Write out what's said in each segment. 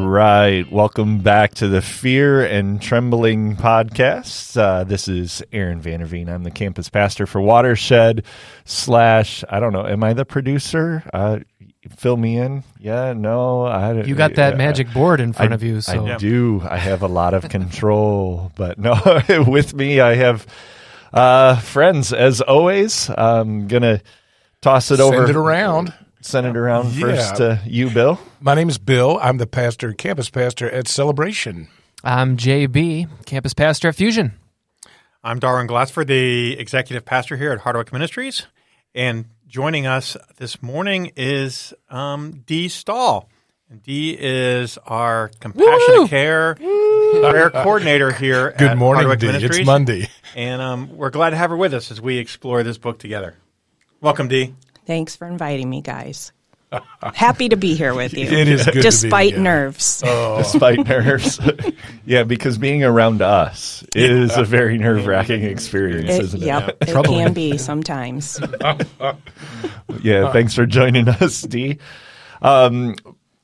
All right. Welcome back to the Fear and Trembling podcast. Uh, this is Aaron Vanderveen. I'm the campus pastor for Watershed slash, I don't know, am I the producer? Uh, fill me in. Yeah, no. I, You got that uh, magic board in front I, of you, so I do. I have a lot of control, but no, with me, I have uh, friends as always. I'm going to toss it Send over. it around. Send it around Yeah. first to you, Bill. My name is Bill. I'm the pastor, campus pastor at Celebration. I'm JB, campus pastor at Fusion. I'm Darwin Glassford, the executive pastor here at Harderwyk Ministries. And joining us this morning is um, Dee Stahl. And Dee is our compassionate Woo! care prayer coordinator here Good at morning, Harderwyk Dee. Ministries. It's Monday. And um, we're glad to have her with us as we explore this book together. Welcome, Dee. Thanks for inviting me, guys. Happy to be here with you. It is good to be Despite together. nerves. despite nerves. yeah, because being around us is a very nerve wracking experience, It- isn't it? yep, it can be sometimes. Yeah, thanks for joining us, Dee. Um,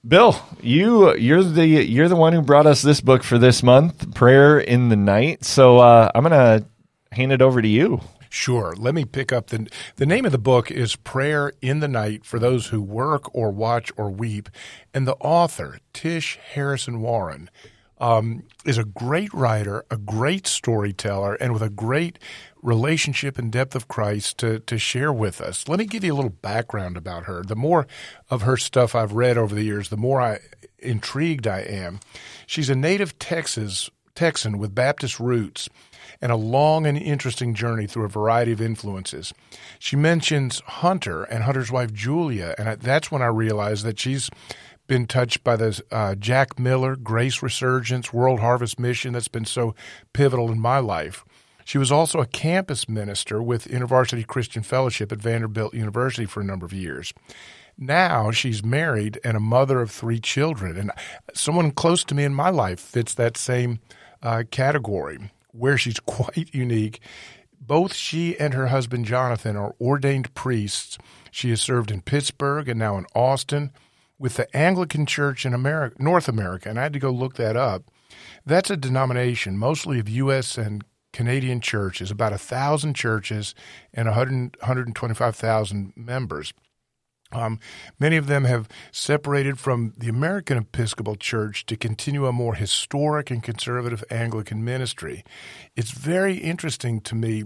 Bill, you you're the you're the one who brought us this book for this month, Prayer in the Night. So uh, I'm gonna hand it over to you. Sure. Let me pick up the the name of the book is Prayer in the Night for those who work or watch or weep, and the author Tish Harrison Warren um, is a great writer, a great storyteller, and with a great relationship and depth of Christ to to share with us. Let me give you a little background about her. The more of her stuff I've read over the years, the more I intrigued I am. She's a native Texas Texan with Baptist roots and a long and interesting journey through a variety of influences. She mentions Hunter and Hunter's wife Julia, and that's when I realized that she's been touched by the uh, Jack Miller Grace Resurgence World Harvest Mission that's been so pivotal in my life. She was also a campus minister with InterVarsity Christian Fellowship at Vanderbilt University for a number of years. Now she's married and a mother of three children, and someone close to me in my life fits that same uh, category where she's quite unique. Both she and her husband Jonathan are ordained priests. She has served in Pittsburgh and now in Austin with the Anglican Church in America, North America, and I had to go look that up. That's a denomination mostly of U.S. and Canadian churches, about a thousand churches and 100, 125,000 members. Um, many of them have separated from the American Episcopal Church to continue a more historic and conservative Anglican ministry. It's very interesting to me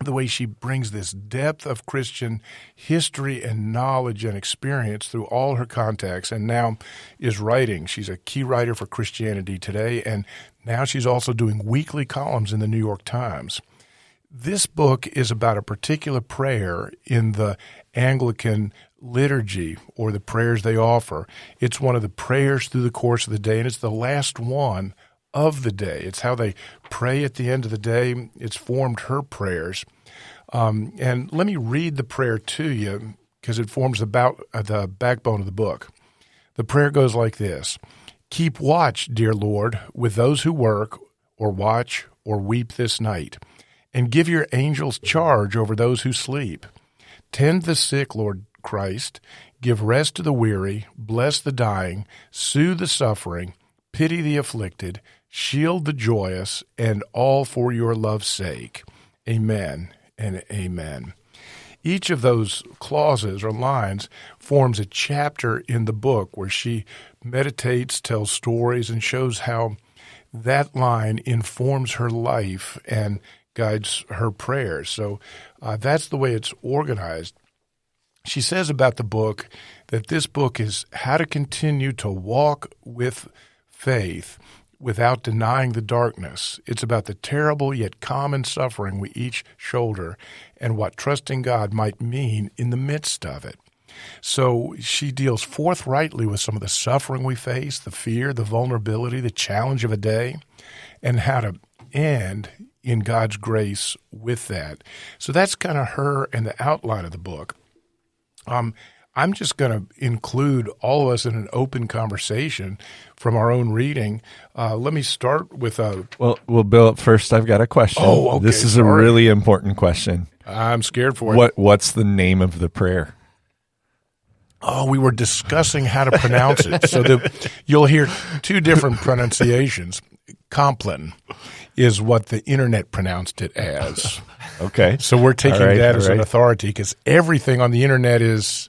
the way she brings this depth of Christian history and knowledge and experience through all her contacts, and now is writing. She's a key writer for Christianity Today, and now she's also doing weekly columns in the New York Times. This book is about a particular prayer in the Anglican liturgy or the prayers they offer. It's one of the prayers through the course of the day, and it's the last one of the day. It's how they pray at the end of the day. It's formed her prayers. Um, and let me read the prayer to you because it forms about uh, the backbone of the book. The prayer goes like this Keep watch, dear Lord, with those who work or watch or weep this night, and give your angels charge over those who sleep. Tend the sick, Lord Christ. Give rest to the weary. Bless the dying. Soothe the suffering. Pity the afflicted. Shield the joyous. And all for your love's sake. Amen and amen. Each of those clauses or lines forms a chapter in the book where she meditates, tells stories, and shows how that line informs her life and guides her prayers. So uh, that's the way it's organized. She says about the book that this book is how to continue to walk with faith without denying the darkness. It's about the terrible yet common suffering we each shoulder and what trusting God might mean in the midst of it. So she deals forthrightly with some of the suffering we face, the fear, the vulnerability, the challenge of a day, and how to end in God's grace with that. So that's kind of her and the outline of the book. Um, I'm just going to include all of us in an open conversation from our own reading. Uh, let me start with a. Well, well, Bill. First, I've got a question. Oh, okay, This is a really important question. I'm scared for it. What What's the name of the prayer? Oh, we were discussing how to pronounce it. So the, you'll hear two different pronunciations. Compline is what the internet pronounced it as. Okay. So we're taking right, that as an authority because everything on the internet is.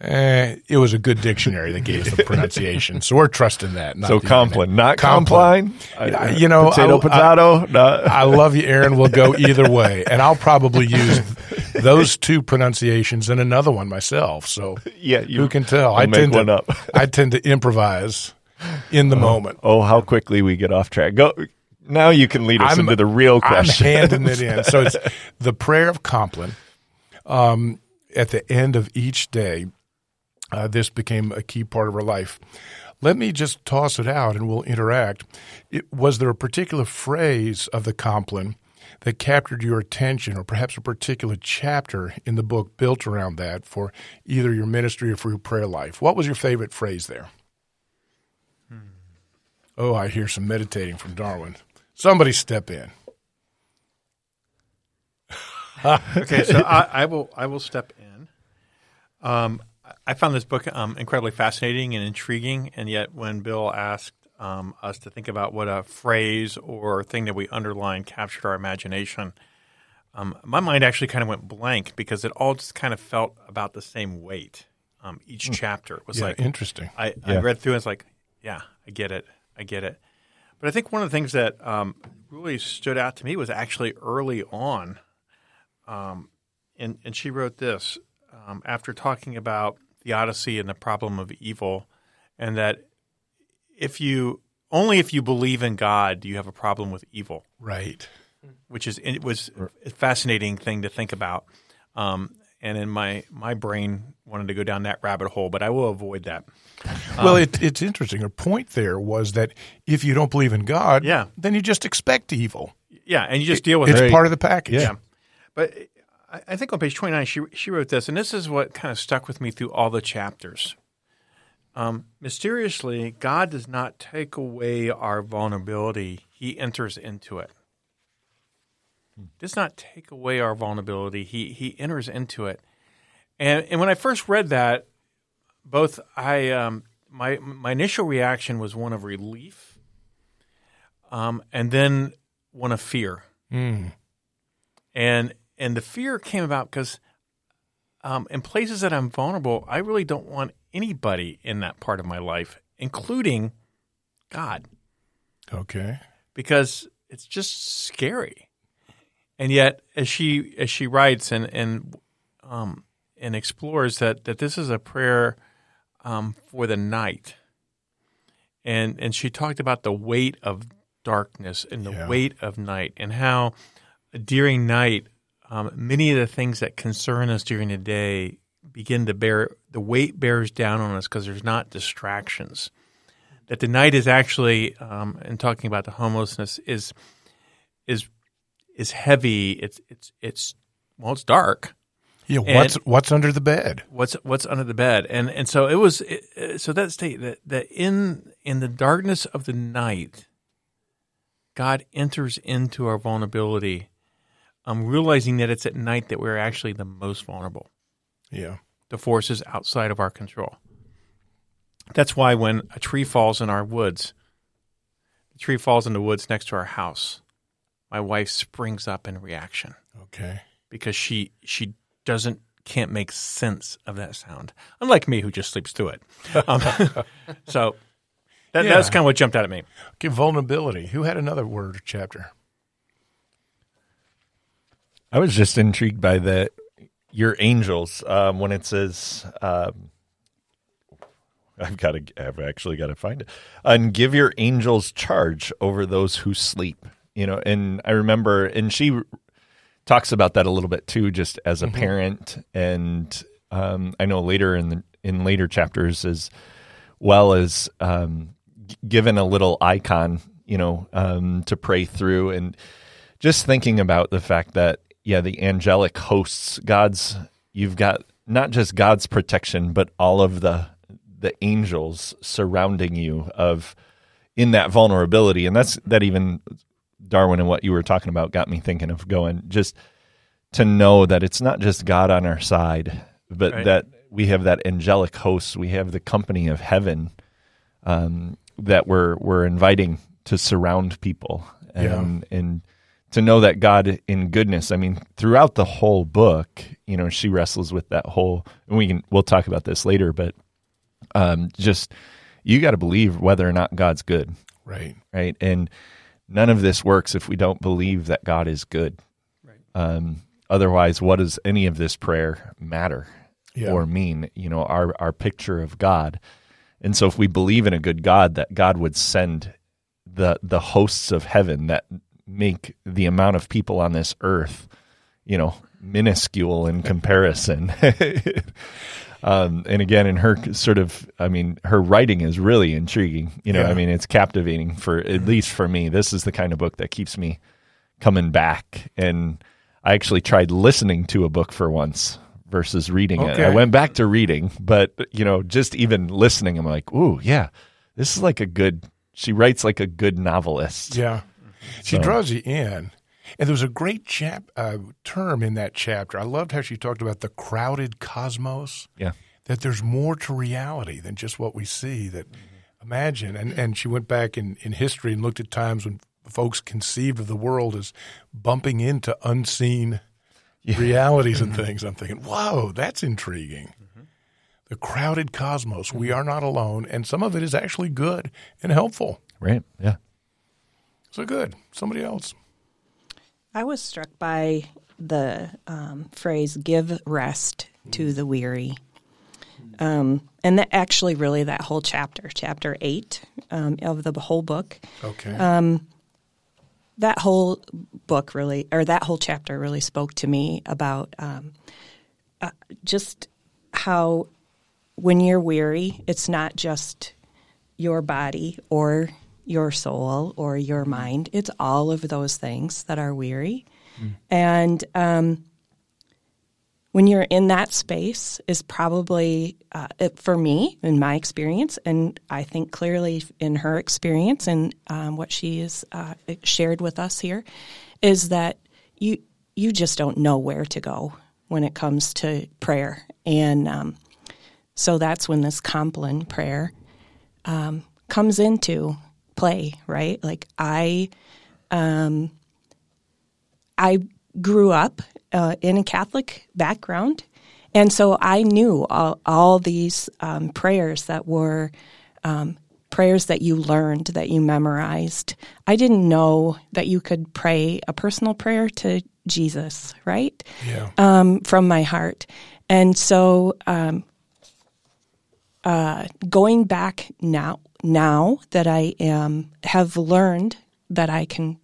Eh, it was a good dictionary that gave us the pronunciation, so we're trusting that. Not So Compline, not Compline. Compline. You know, potato, I- potato. not- I love you, Aaron. We'll go either way, and I'll probably use those two pronunciations and another one myself. So yeah, you who can tell? Make tend one to, up. I tend to improvise in the moment. Oh, how quickly we get off track. Go now. You can lead us into the real question. I'm handing it in. So it's the prayer of Compline. Um, at the end of each day, uh, this became a key part of her life. Let me just toss it out and we'll interact. It, was there a particular phrase of the Compline that captured your attention, or perhaps a particular chapter in the book built around that for either your ministry or for your prayer life? What was your favorite phrase there? Oh, I hear some meditating from Darwin. Somebody step in. Okay, so I, I will I will step in. Um, I found this book um, incredibly fascinating and intriguing, and yet when Bill asked um, us to think about what a phrase or thing that we underlined captured our imagination, um, my mind actually kind of went blank because it all just kind of felt about the same weight. Um, each chapter was Yeah, like interesting. I, I Yeah. read through and it's like, yeah, I get it. I get it. But I think one of the things that um, really stood out to me was actually early on. Um, and, and she wrote this um, after talking about the Odyssey and the problem of evil, and that if you only if you believe in God do you have a problem with evil Right. which is it was a fascinating thing to think about. Um, and in my my brain wanted to go down that rabbit hole, but I will avoid that. well, it, it's interesting. Her point there was that if you don't believe in God, Yeah. then you just expect evil. Yeah, and you just deal with it. It's it. part of the package. Yeah. But I, I think on page 29, she, she wrote this, and this is what kind of stuck with me through all the chapters. Um, mysteriously, God does not take away our vulnerability, He enters into it. Does not take away our vulnerability, He, he enters into it. And, and when I first read that, both I um, my my initial reaction was one of relief, um, and then one of fear Mm. and and the fear came about because um, in places that I'm vulnerable, I really don't want anybody in that part of my life, including God, Okay. because it's just scary. And yet, as she as she writes and and um, and explores that that this is a prayer um, for the night, and and she talked about the weight of darkness and the Yeah. weight of night, and how during night, um, many of the things that concern us during the day begin to bear the weight bears down on us because there's not distractions. That the night is actually, um, and talking about the homelessness is is is heavy. It's it's it's well, it's dark. Yeah. And- What's what's under the bed? What's what's under the bed, and and so it was. It, uh, so that state that that in in the darkness of the night, God enters into our vulnerability. Um, realizing that it's at night that we're actually the most vulnerable. Yeah. The forces outside of our control. That's why when a tree falls in our woods, the tree falls in the woods next to our house, my wife springs up in reaction Okay. because she she doesn't can't make sense of that sound. Unlike me, who just sleeps through it. Um, so that, Yeah. that's kind of what jumped out at me. Okay. Vulnerability. Who had another word or chapter? I was just intrigued by the your angels um, when it says. Um, I've got to. I've actually got to find it. And give your angels charge over those who sleep. You know, and I remember, and she talks about that a little bit too, just as a parent. And um, I know later in the in later chapters, as well as um, given a little icon, you know, um, to pray through, and just thinking about the fact that yeah, the angelic hosts, God's, you've got not just God's protection, but all of the the angels surrounding you of in that vulnerability, and that's that even Darwin and what you were talking about got me thinking of going just to know that it's not just God on our side, but Right. that we have that angelic host, we have the company of heaven um, that we're we're inviting to surround people and and to know that God in goodness. I mean, throughout the whole book, you know, she wrestles with that whole. And we can we'll talk about this later, but um, just you got to believe whether or not God's good, Right. right? And none of this works if we don't believe that God is good. Right. Um, otherwise, what does any of this prayer matter Yeah. or mean? You know, our our picture of God. And so, if we believe in a good God, that God would send the the hosts of heaven that make the amount of people on this earth, you know, minuscule in comparison. um, and again, in her sort of, I mean, her writing is really intriguing. You know, Yeah. I mean, it's captivating for at least for me. This is the kind of book that keeps me coming back. And I actually tried listening to a book for once versus reading it. I went back to reading, but you know, just even listening, I'm like, ooh, yeah, this is like a good. She writes like a good novelist. Yeah. She So- draws you in. And there was a great chap uh, term in that chapter. I loved how she talked about the crowded cosmos. Yeah. That there's more to reality than just what we see. That imagine, and, and she went back in, in history and looked at times when folks conceived of the world as bumping into unseen realities and things. I'm thinking, whoa, that's intriguing. The crowded cosmos. We are not alone, and some of it is actually good and helpful. Right. Yeah. So good. Somebody else. I was struck by the um, phrase "give rest to the weary," um, and that actually, really, that whole chapter, chapter eight um, of the whole book, Okay. that whole book really, or that whole chapter really spoke to me about um, uh, just how when you're weary, it's not just your body or your soul or your mind. It's all of those things that are weary. And um, when you're in that space, is probably uh, it, for me, in my experience, and I think clearly in her experience and um, what she has uh, shared with us here, is that you you just don't know where to go when it comes to prayer, and um, so that's when this Compline prayer um, comes into play, right? Like I, um, I grew up uh, in a Catholic background, and so I knew all, all these um, prayers that were um, prayers that you learned, that you memorized. I didn't know that you could pray a personal prayer to Jesus, right? yeah. um, from my heart. And so, um, uh, going back now, now that I am have learned that I can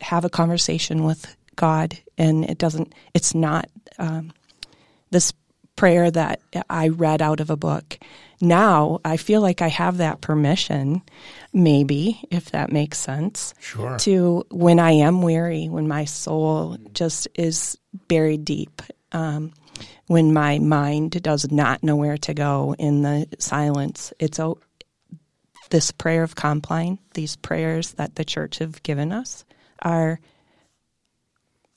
have a conversation with God, and it doesn't. It's not um, this prayer that I read out of a book. Now I feel like I have that permission, maybe if that makes sense Sure. to when I am weary, when my soul just is buried deep, um, when my mind does not know where to go in the silence. It's this prayer of Compline, these prayers that the church have given us, are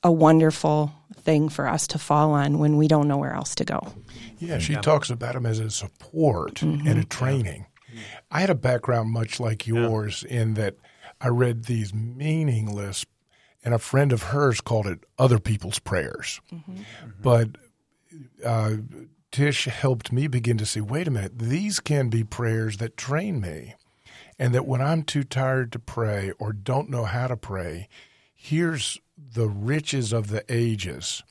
a wonderful thing for us to fall on when we don't know where else to go. Yeah, she talks about them as a support mm-hmm. and a training. I had a background much like yours in that I read these meaningless, and a friend of hers called it other people's prayers. Mm-hmm. Mm-hmm. But uh, Tish helped me begin to see wait a minute, these can be prayers that train me. And that when I'm too tired to pray or don't know how to pray, here's the riches of the ages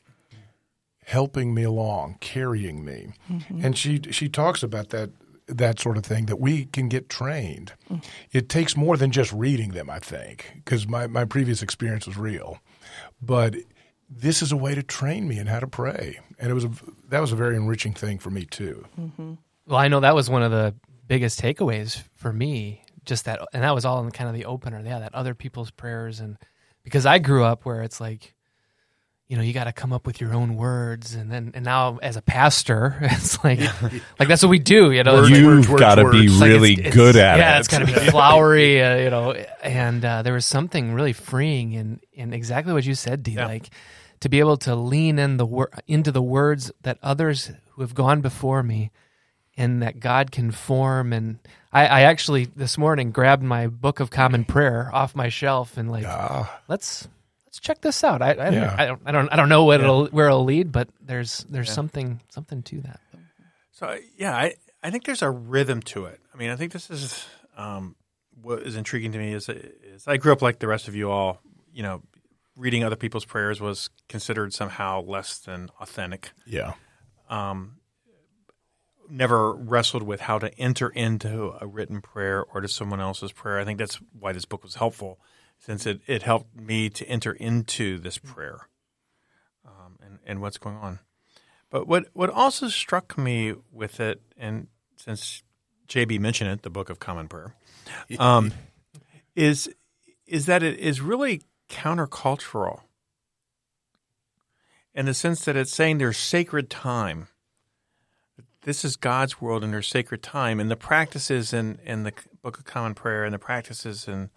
helping me along, carrying me. Mm-hmm. And she she talks about that that sort of thing that we can get trained. Mm-hmm. It takes more than just reading them, I think, because my, my previous experience was real. But this is a way to train me in how to pray. And it was a, that was a very enriching thing for me too. Well, I know that was one of the biggest takeaways for me. Just that, and that was all in kind of the opener. Yeah, that other people's prayers, and because I grew up where it's like, you know, you got to come up with your own words, and then and now as a pastor, it's like, like that's what we do. You know, Words, It's like- words, You've got to be words. it's like really it's- it's- good at yeah, it. Yeah, it's got to be flowery, uh, you know. And uh, there was something really freeing in in exactly what you said, Dee. Like to be able to lean in the wor- into the words that others who have gone before me and that God can form. And I, I actually this morning grabbed my book of common prayer off my shelf and like, Ah, let's let's check this out. I, I, Yeah. I don't I don't I don't know what it'll where it'll lead, but there's there's something something to that. So yeah, I, I think there's a rhythm to it. I mean, I think this is um, what is intriguing to me is, is I grew up like the rest of you all. You know, reading other people's prayers was considered somehow less than authentic. yeah. Never wrestled with how to enter into a written prayer or to someone else's prayer. I think that's why this book was helpful, since it, it helped me to enter into this prayer um, and, and what's going on. But what what also struck me with it, and since JB mentioned it, the Book of Common Prayer, um, is is that it is really countercultural in the sense that it's saying there's sacred time. This is God's world and there's sacred time, and the practices in in the Book of Common Prayer and the practices in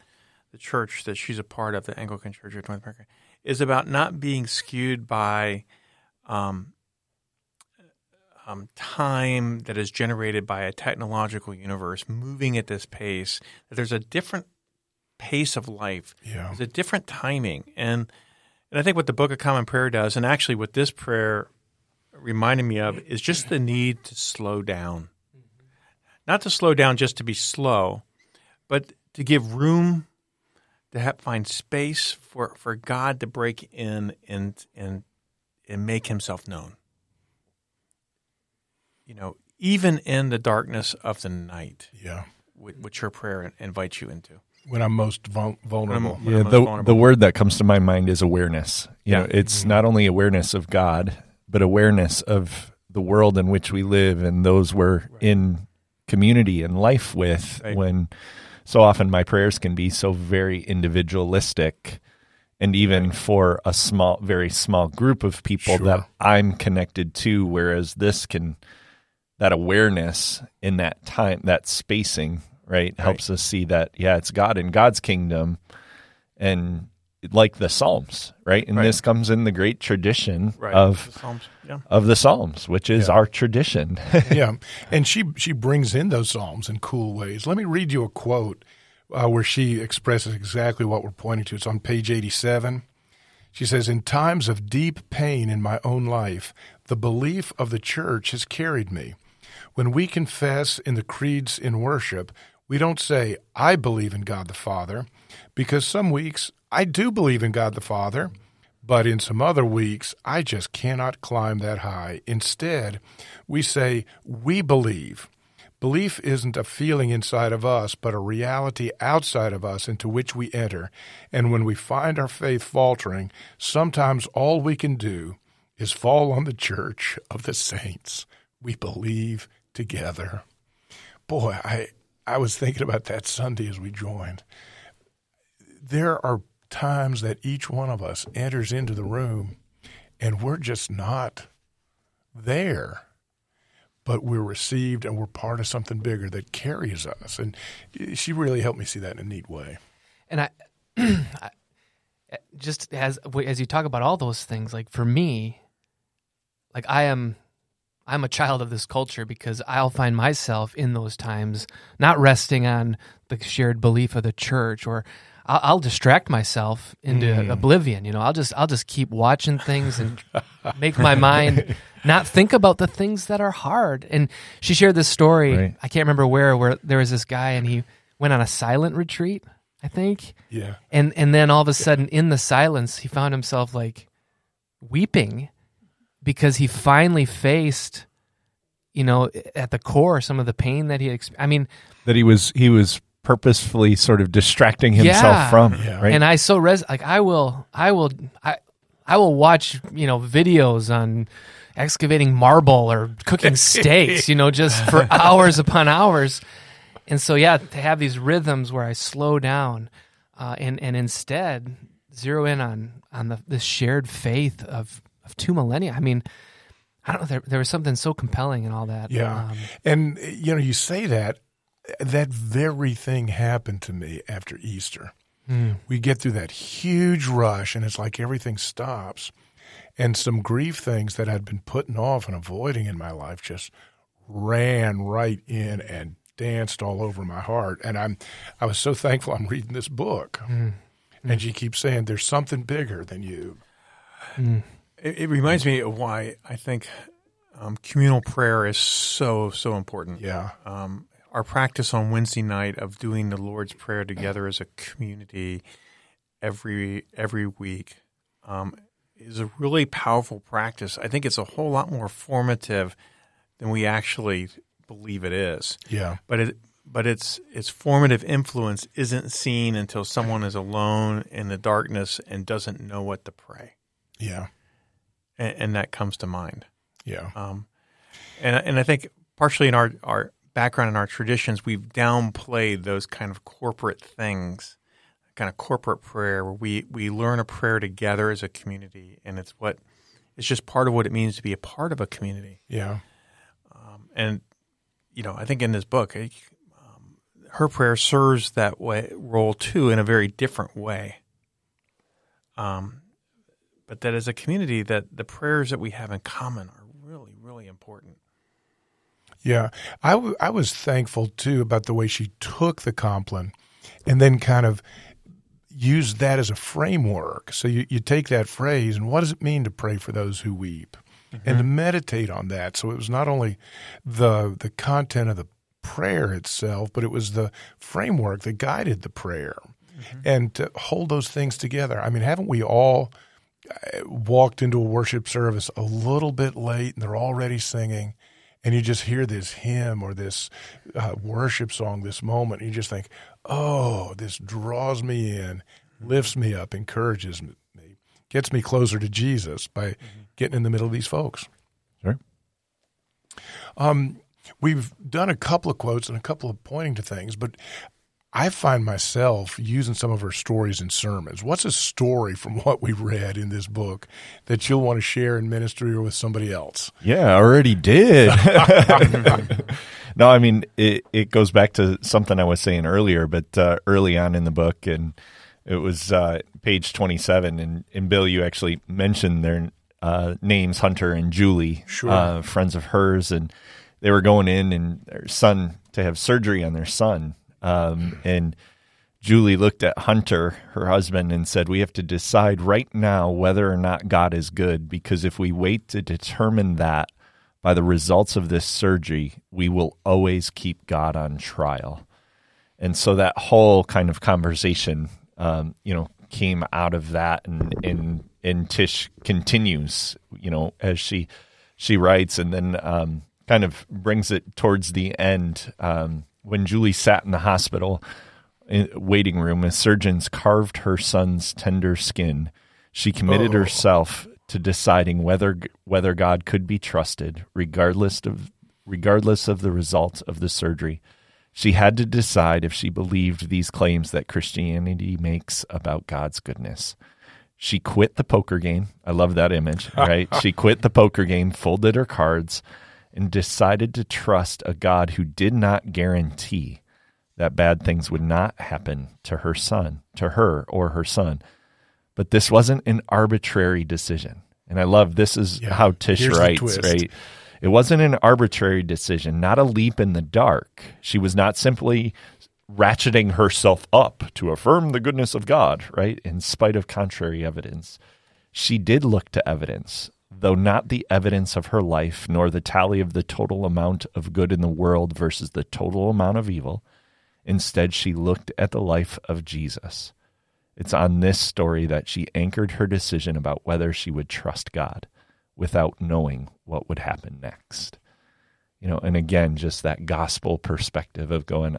the church that she's a part of, the Anglican Church of North America, is about not being skewed by um, um, time that is generated by a technological universe moving at this pace. That there's a different pace of life. Yeah. There's a different timing, and and I think what the Book of Common Prayer does, and actually what this prayer reminded me of, is just the need to slow down. Not to slow down just to be slow, but to give room to have, find space for, for God to break in and and and make Himself known. You know, even in the darkness of the night, Yeah. wh- which your prayer invites you into. When I'm most vul- vulnerable. When Yeah, I'm most the vulnerable. the word that comes to my mind is awareness. You Yeah. know, it's mm-hmm. not only awareness of God, but awareness of the world in which we live and those we're in community and life with. Right. When so often my prayers can be so very individualistic, and even for a small, very small group of people Sure. that I'm connected to, whereas this can that awareness in that time, that spacing, right, helps us see that yeah, it's God and God's kingdom, and like the Psalms, right, and Right. this comes in the great tradition right. of The Psalms. Yeah. of the Psalms, which is Yeah. our tradition. yeah, and she she brings in those psalms in cool ways. Let me read you a quote uh, where she expresses exactly what we're pointing to. It's on page eighty-seven. She says, "In times of deep pain in my own life, the belief of the church has carried me. When we confess in the creeds in worship, we don't say I believe in God the Father, because some weeks I do believe in God the Father." But in some other weeks, I just cannot climb that high. Instead, we say, We believe. Belief isn't a feeling inside of us, but a reality outside of us into which we enter. And when we find our faith faltering, sometimes all we can do is fall on the church of the saints. We believe together. Boy, I, I was thinking about that Sunday as we joined. There are times that each one of us enters into the room and we're just not there but we're received and we're part of something bigger that carries us. And she really helped me see that in a neat way. And I, I just as as you talk about all those things like for me like i am i'm a child of this culture because i'll find myself in those times not resting on the shared belief of the church or i'll, I'll distract myself into mm. oblivion you know i'll just i'll just keep watching things and make my mind not think about the things that are hard. And she shared this story Right. i can't remember where where there was this guy and he went on a silent retreat i think. Yeah. And and then all of a sudden in the silence he found himself like weeping because he finally faced you know at the core some of the pain that he exp- i mean that he was he was purposefully sort of distracting himself Yeah. from, Yeah. right? and i so res like i will i will i i will watch you know videos on excavating marble or cooking steaks you know just for hours upon hours and so yeah to have these rhythms where i slow down uh, and and instead zero in on on the this shared faith of of two millennia i mean i don't know there, there was something so compelling in all that yeah Um, and you know you say that that very thing happened to me after easter we get through that huge rush and it's like everything stops and some grief things that I'd been putting off and avoiding in my life just ran right in and danced all over my heart. And I'm, I was so thankful I'm reading this book. Mm. And she keeps saying, "There's something bigger than you." It, it reminds me of why I think um, communal prayer is so so important. Yeah, Um, our practice on Wednesday night of doing the Lord's Prayer together as a community every every week um, is a really powerful practice. I think it's a whole lot more formative than we actually believe it is. yeah, But it but its its formative influence isn't seen until someone is alone in the darkness and doesn't know what to pray, yeah, and, and that comes to mind. yeah, Um, and and I think partially in our our background and our traditions, we've downplayed those kind of corporate things, kind of corporate prayer, where we we learn a prayer together as a community, and it's what it's just part of what it means to be a part of a community. yeah, And you know, I think in this book, I- um, her prayer serves that way role too in a very different way. Um, but that as a community, that the prayers that we have in common are really, really important. yeah. I, w- I was thankful too about the way she took the Compline and then kind of used that as a framework. So you, you take that phrase and what does it mean to pray for those who weep? Mm-hmm. And to meditate on that. So it was not only the the content of the prayer itself, but it was the framework that guided the prayer. Mm-hmm. And to hold those things together. I mean, haven't we all walked into a worship service a little bit late and they're already singing and you just hear this hymn or this uh, worship song this moment and you just think oh this draws me in lifts me up encourages me gets me closer to jesus by getting in the middle of these folks Sure. um, we've done a couple of quotes and a couple of pointing to things but I find myself using some of her stories in sermons. What's a story from what we read in this book that you'll want to share in ministry or with somebody else? Yeah, I already did. no, I mean it. It goes back to something I was saying earlier, but uh, early on in the book, and it was uh, page twenty-seven. And, and Bill, you actually mentioned their uh, names, Hunter and Julie, Sure. uh, friends of hers, and they were going in and their son to have surgery on their son, um, and. Julie looked at Hunter, her husband, and said, We have to decide right now whether or not God is good, because if we wait to determine that by the results of this surgery, we will always keep God on trial. And so that whole kind of conversation, um, you know, came out of that, and, and and Tish continues, you know, as she she writes, and then um, kind of brings it towards the end um, when Julie sat in the hospital waiting room as surgeons carved her son's tender skin. She committed Oh. herself to deciding whether whether God could be trusted, regardless of regardless of the results of the surgery. She had to decide if she believed these claims that Christianity makes about God's goodness. She quit the poker game. I love that image, right? she quit the poker game, folded her cards, and decided to trust a God who did not guarantee that bad things would not happen to her son, to her or her son. But this wasn't an arbitrary decision. And I love this is Yeah. how Tish writes, right? It wasn't an arbitrary decision, not a leap in the dark. She was not simply ratcheting herself up to affirm the goodness of God, right? In spite of contrary evidence. She did look to evidence, though not the evidence of her life, nor the tally of the total amount of good in the world versus the total amount of evil. Instead, she looked at the life of Jesus. It's on this story that she anchored her decision about whether she would trust God without knowing what would happen next. You know, and again, just that gospel perspective of going,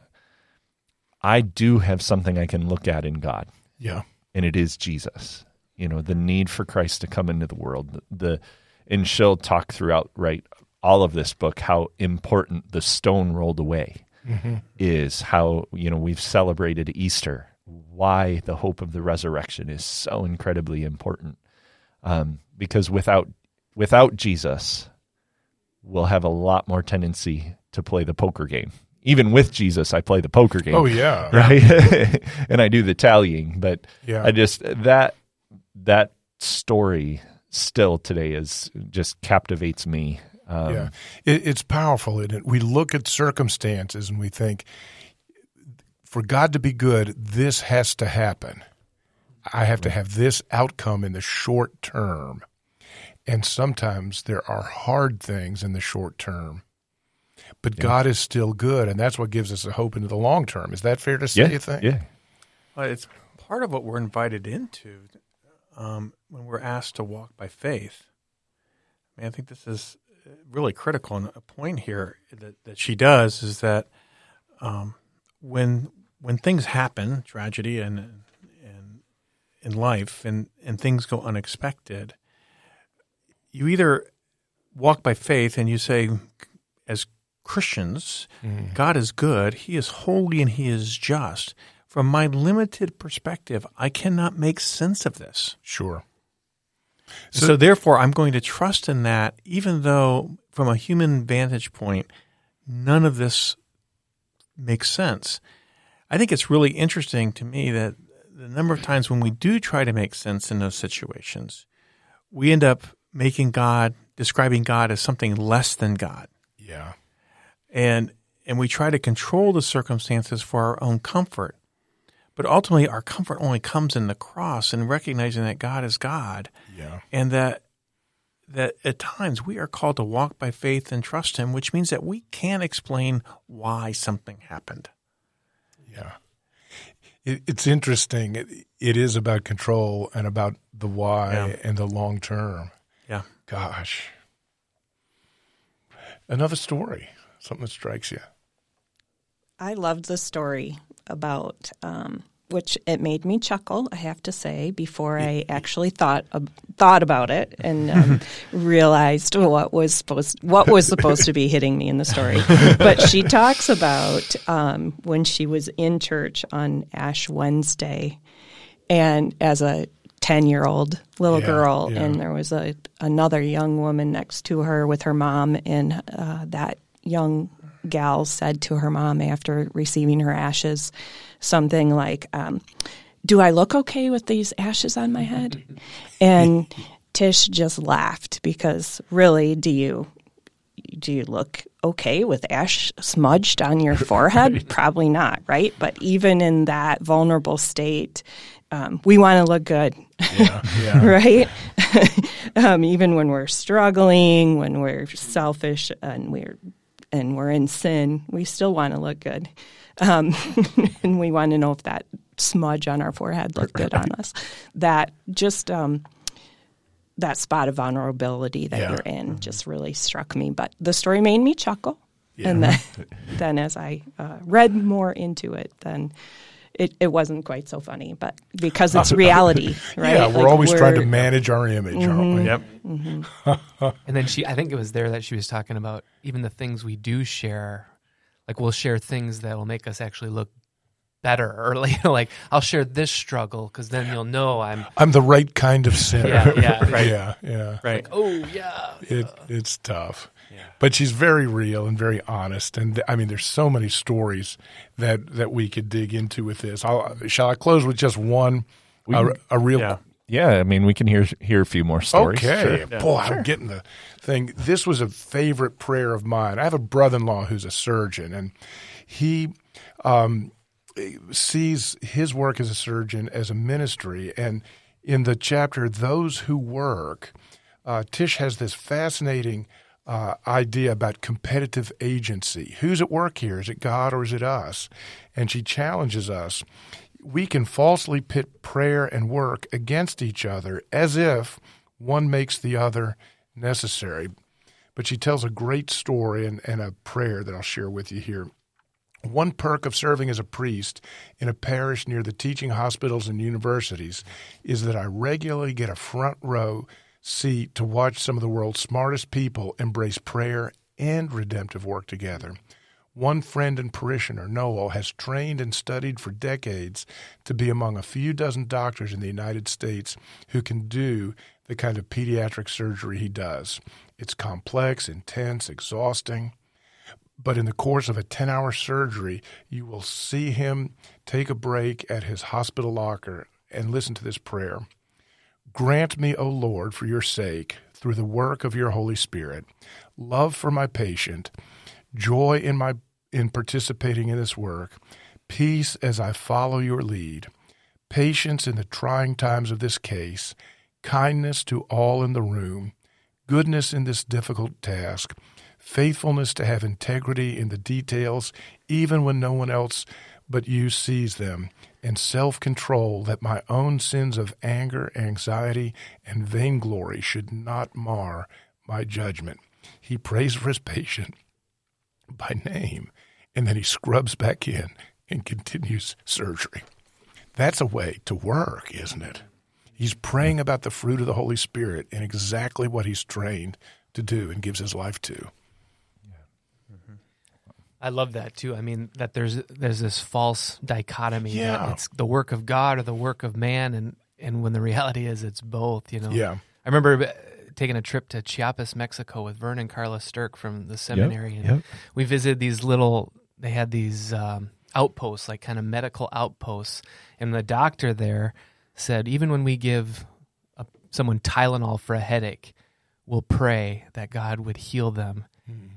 I do have something I can look at in God, Yeah. and it is Jesus. You know, the need for Christ to come into the world. The and she'll talk throughout right all of this book how important the stone rolled away is how you know we've celebrated Easter. Why the hope of the resurrection is so incredibly important, um, because without without Jesus, we'll have a lot more tendency to play the poker game. Even with Jesus, I play the poker game Oh yeah. right? and I do the tallying, but Yeah. I just that that story still today is just captivates me. Um, yeah, it, it's powerful, isn't it? We look at circumstances and we think, for God to be good, this has to happen. I have to have this outcome in the short term. And sometimes there are hard things in the short term. But Yeah. God is still good, and that's what gives us a hope into the long term. Is that fair to say, yeah, you think? yeah, Well, it's part of what we're invited into um, when we're asked to walk by faith. I mean, I think this is really critical. And a point here that, that she does is that um, when when things happen, tragedy and and in life, and and things go unexpected, you either walk by faith and you say, as Christians, God is good, He is holy, and He is just. From my limited perspective, I cannot make sense of this. Sure. So, therefore, I'm going to trust in that, even though from a human vantage point, none of this makes sense. I think it's really interesting to me that the number of times when we do try to make sense in those situations, we end up making God, describing God as something less than God. Yeah. And and we try to control the circumstances for our own comfort. But ultimately our comfort only comes in the cross and recognizing that God is God Yeah. and that that at times we are called to walk by faith and trust him, which means that we can't explain why something happened. Yeah. It, it's interesting. It, it is about control and about the why Yeah. and the long term. Yeah. Gosh. Another story, something that strikes you. I loved the story about um, which it made me chuckle. I have to say before I actually thought uh, thought about it and um, realized what was supposed what was supposed to be hitting me in the story. But she talks about um, when she was in church on Ash Wednesday, and as a 10 year old little Yeah, girl yeah. and there was a another young woman next to her with her mom and uh, that young gal said to her mom after receiving her ashes something like um, do i look okay with these ashes on my head and tish just laughed because really do you do you look okay with ash smudged on your forehead? Probably not, right? But even in that vulnerable state, um, we want to look good, Yeah. right? um, even when we're struggling, when we're selfish, and we're and we're in sin, we still want to look good, um, and we want to know if that smudge on our forehead looked good on us. That just um, that spot of vulnerability that Yeah. you're in just really struck me. But the story made me chuckle, and then, then as I uh, read more into it, then. It, it wasn't quite so funny, but because it's reality, right? Yeah, we're Like, always trying to manage our image, aren't mm-hmm. we? Yep. Mm-hmm. And then she, I think it was there that she was talking about even the things we do share. Like we'll share things that will make us actually look better, or like, like I'll share this struggle because then you'll know I'm. I'm the right kind of sinner. Yeah, yeah, right. yeah, yeah. Right. Oh yeah, It, it's tough. But she's very real and very honest. And I mean, there's so many stories that, that we could dig into with this. I'll, shall I close with just one? We, A, a real Yeah. yeah. I mean, we can hear hear a few more stories. Okay. Sure. Boy, I'm getting the thing. This was a favorite prayer of mine. I have a brother in law who's a surgeon, and he um, sees his work as a surgeon as a ministry. And in the chapter, Those Who Work, uh, Tish has this fascinating uh, idea about competitive agency. Who's at work here? Is it God or is it us? And she challenges us. We can falsely pit prayer and work against each other as if one makes the other necessary. But she tells a great story and, and a prayer that I'll share with you here. One perk of serving as a priest in a parish near the teaching hospitals and universities is that I regularly get a front row seat to watch some of the world's smartest people embrace prayer and redemptive work together. One friend and parishioner, Noel, has trained and studied for decades to be among a few dozen doctors in the United States who can do the kind of pediatric surgery he does. It's complex, intense, exhausting. But in the course of a 10 hour surgery, you will see him take a break at his hospital locker and listen to this prayer Grant me, O Lord, for your sake, through the work of your Holy Spirit, love for my patient, joy in my in participating in this work, peace as I follow your lead, patience in the trying times of this case, kindness to all in the room, goodness in this difficult task, faithfulness to have integrity in the details, even when no one else but you sees them, and self control that my own sins of anger, anxiety, and vainglory should not mar my judgment. He prays for his patient by name, and then he scrubs back in and continues surgery. That's a way to work, isn't it? He's praying about the fruit of the Holy Spirit and exactly what he's trained to do and gives his life to. I love that too. I mean that there's there's this false dichotomy Yeah. that it's the work of God or the work of man, and and when the reality is it's both. You know. Yeah. I remember uh, taking a trip to Chiapas, Mexico, with Vern and Carla Sturck from the seminary, and yep. we visited these little. They had these um, outposts, like kind of medical outposts, and the doctor there said, even when we give a, someone Tylenol for a headache, we'll pray that God would heal them,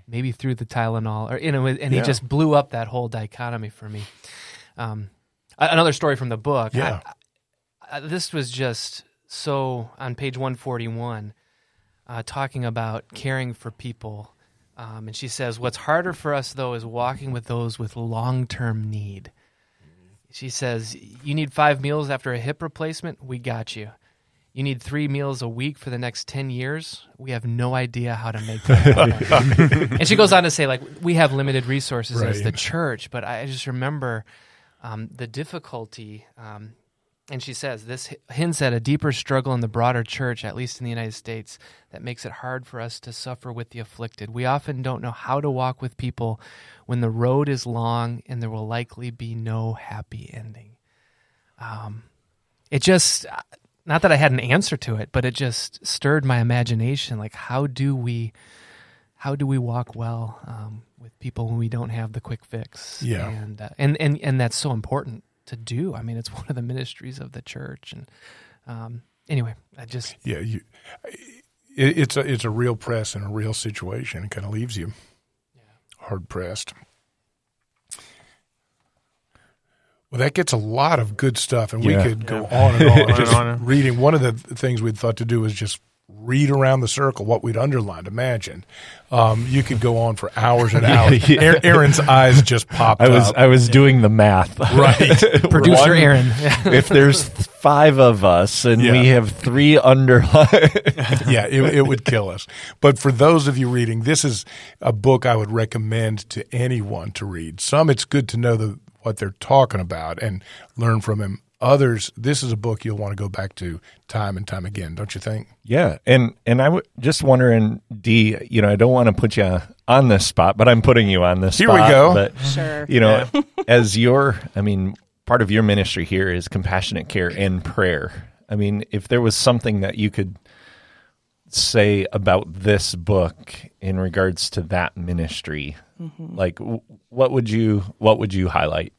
maybe through the Tylenol, or you know, and he Yeah. just blew up that whole dichotomy for me. Um, another story from the book. Yeah. I- I- this was just so on page 141, uh, talking about caring for people. Um, and she says, What's harder for us, though, is walking with those with long term need. She says, You need five meals after a hip replacement? We got you. You need three meals a week for the next 10 years? We have no idea how to make that happen. and she goes on to say, like, we have limited resources as the church, but I just remember um, the difficulty. Um, and she says, this hints at a deeper struggle in the broader church, at least in the United States, that makes it hard for us to suffer with the afflicted. We often don't know how to walk with people when the road is long and there will likely be no happy ending. Um, it just, not that I had an answer to it, but it just stirred my imagination. Like, how do we, how do we walk well um, with people when we don't have the quick fix? Yeah. and uh, and and and that's so important to do. I mean, it's one of the ministries of the church. And um, anyway, I just Yeah, you, it, it's a it's a real press and a real situation. It kind of leaves you hard pressed. Well, that gets a lot of good stuff, and Yeah. we could go on and on. and just on. reading one of the things we'd thought to do was just read around the circle what we'd underlined. Imagine um, you could go on for hours and hours. Yeah. Aaron- Aaron's eyes just popped I was up. I was doing the math. Right. producer One- Aaron. if there's five of us and Yeah. we have three underlined, yeah, it, it would kill us. But for those of you reading, this is a book I would recommend to anyone to read. Some, it's good to know the, what they're talking about and learn from him. Others, this is a book you'll want to go back to time and time again, don't you think? yeah. And and I w- just wondering, Dee, you know, I don't want to put you on this spot, but I'm putting you on this. Here we go. But Sure. you know, as your, I mean, part of your ministry here is compassionate care and prayer. I mean, if there was something that you could say about this book in regards to that ministry, like what would you what would you highlight?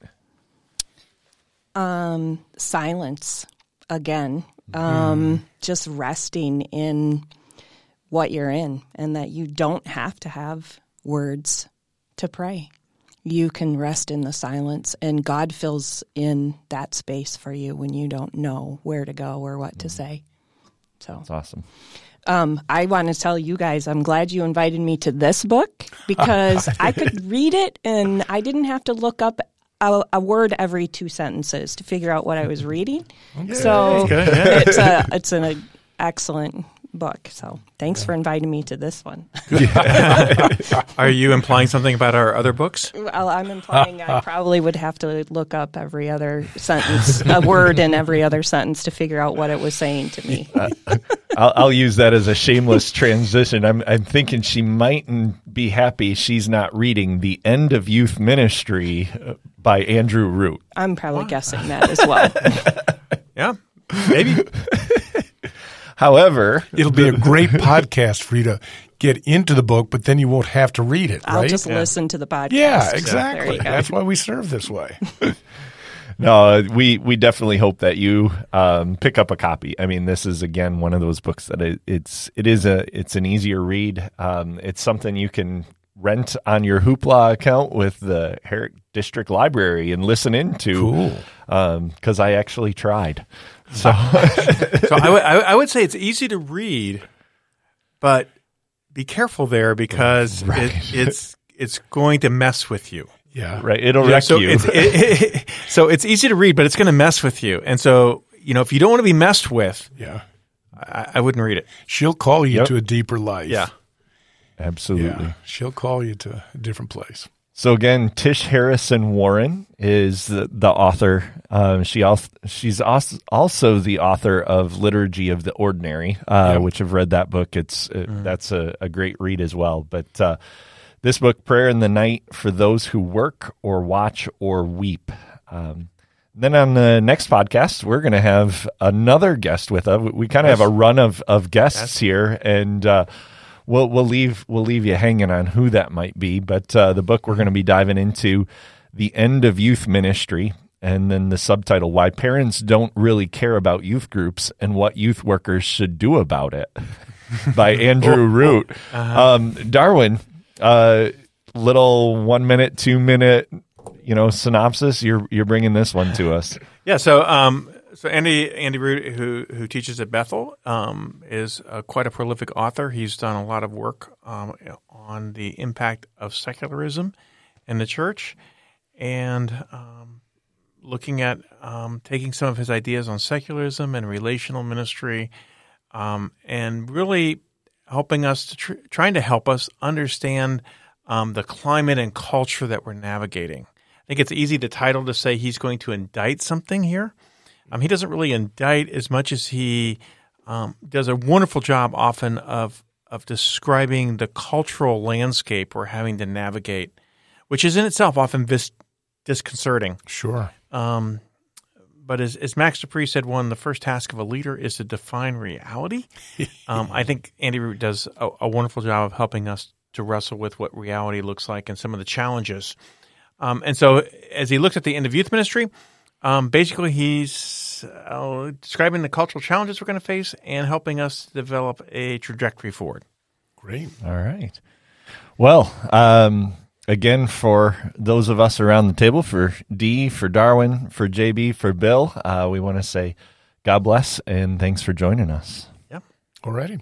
Um, silence again. Um, just resting in what you're in and that you don't have to have words to pray. You can rest in the silence and God fills in that space for you when you don't know where to go or what to say. So It's awesome. Um, I want to tell you guys, I'm glad you invited me to this book because I could read it and I didn't have to look up a, a word every two sentences to figure out what I was reading. So it's a it's an excellent book. So thanks for inviting me to this one. Are you implying something about our other books? Well, I'm implying I probably would have to look up every other sentence, a word in every other sentence to figure out what it was saying to me. I'll, I'll use that as a shameless transition. I'm, I'm thinking she mightn't be happy she's not reading The End of Youth Ministry uh, by Andrew Root. I'm probably guessing that as well. Yeah, maybe. However, It'll be a great podcast for you to get into the book, but then you won't have to read it, I'll right? just listen to the podcast. yeah, exactly. you go. That's why we serve this way. no, we we definitely hope that you um, pick up a copy. I mean, this is again one of those books that it, it's it is a it's an easier read. Um, it's something you can rent on your Hoopla account with the Herrick District Library and listen into. Cool. Because I actually tried. So So I would- I would- say it's easy to read, but be careful there because it, it's it's going to mess with you. Yeah. right, it'll Yeah, wreck so you. It's, it, it- so it's easy to read, but it's going to mess with you. And so you know, if you don't want to be messed with, Yeah. I, I wouldn't read it. She'll call you Yep. to a deeper life. Yeah. Absolutely. Yeah. She'll call you to a different place. So again, Tish Harrison Warren is the, the author. Um, she also she's also, the author of Liturgy of the Ordinary, uh, Yep. which I've read that book. It's uh, that's a, a great read as well. But uh, this book, Prayer in the Night, for those who work or watch or weep. Um, then on the next podcast, we're going to have another guest with us. We kind of have a run of, of guests here, and uh, we'll we'll leave we'll leave you hanging on who that might be. But uh, the book we're going to be diving into the end of youth ministry, and then the subtitle "Why Parents Don't Really Care About Youth Groups and What Youth Workers Should Do About It" by Andrew Root. Um, Darwin, uh, little one minute, two minute, you know, synopsis. You're you're bringing this one to us. Yeah. So, um, so Andy Andy Root, who who teaches at Bethel, um, is uh, quite a prolific author. He's done a lot of work um, on the impact of secularism in the church, and um, looking at um, taking some of his ideas on secularism and relational ministry, um, and really helping us to tr- trying to help us understand um, the climate and culture that we're navigating. I think it's easy to title to say he's going to indict something here. Um, he doesn't really indict as much as he um, does a wonderful job often of of describing the cultural landscape we're having to navigate, which is in itself often vis- disconcerting. Sure. Um, but as, as Max De Pree said, one the first task of a leader is to define reality. Um, I think Andy Root does a, a wonderful job of helping us to wrestle with what reality looks like and some of the challenges. Um, and so, as he looks at the end of youth ministry, um, basically he's uh, describing the cultural challenges we're going to face and helping us develop a trajectory forward. Great. All right. Well, um, again, for those of us around the table, for Dee, for Darwin, for JB, for Bill, uh, we want to say God bless and thanks for joining us. Yep. Alrighty.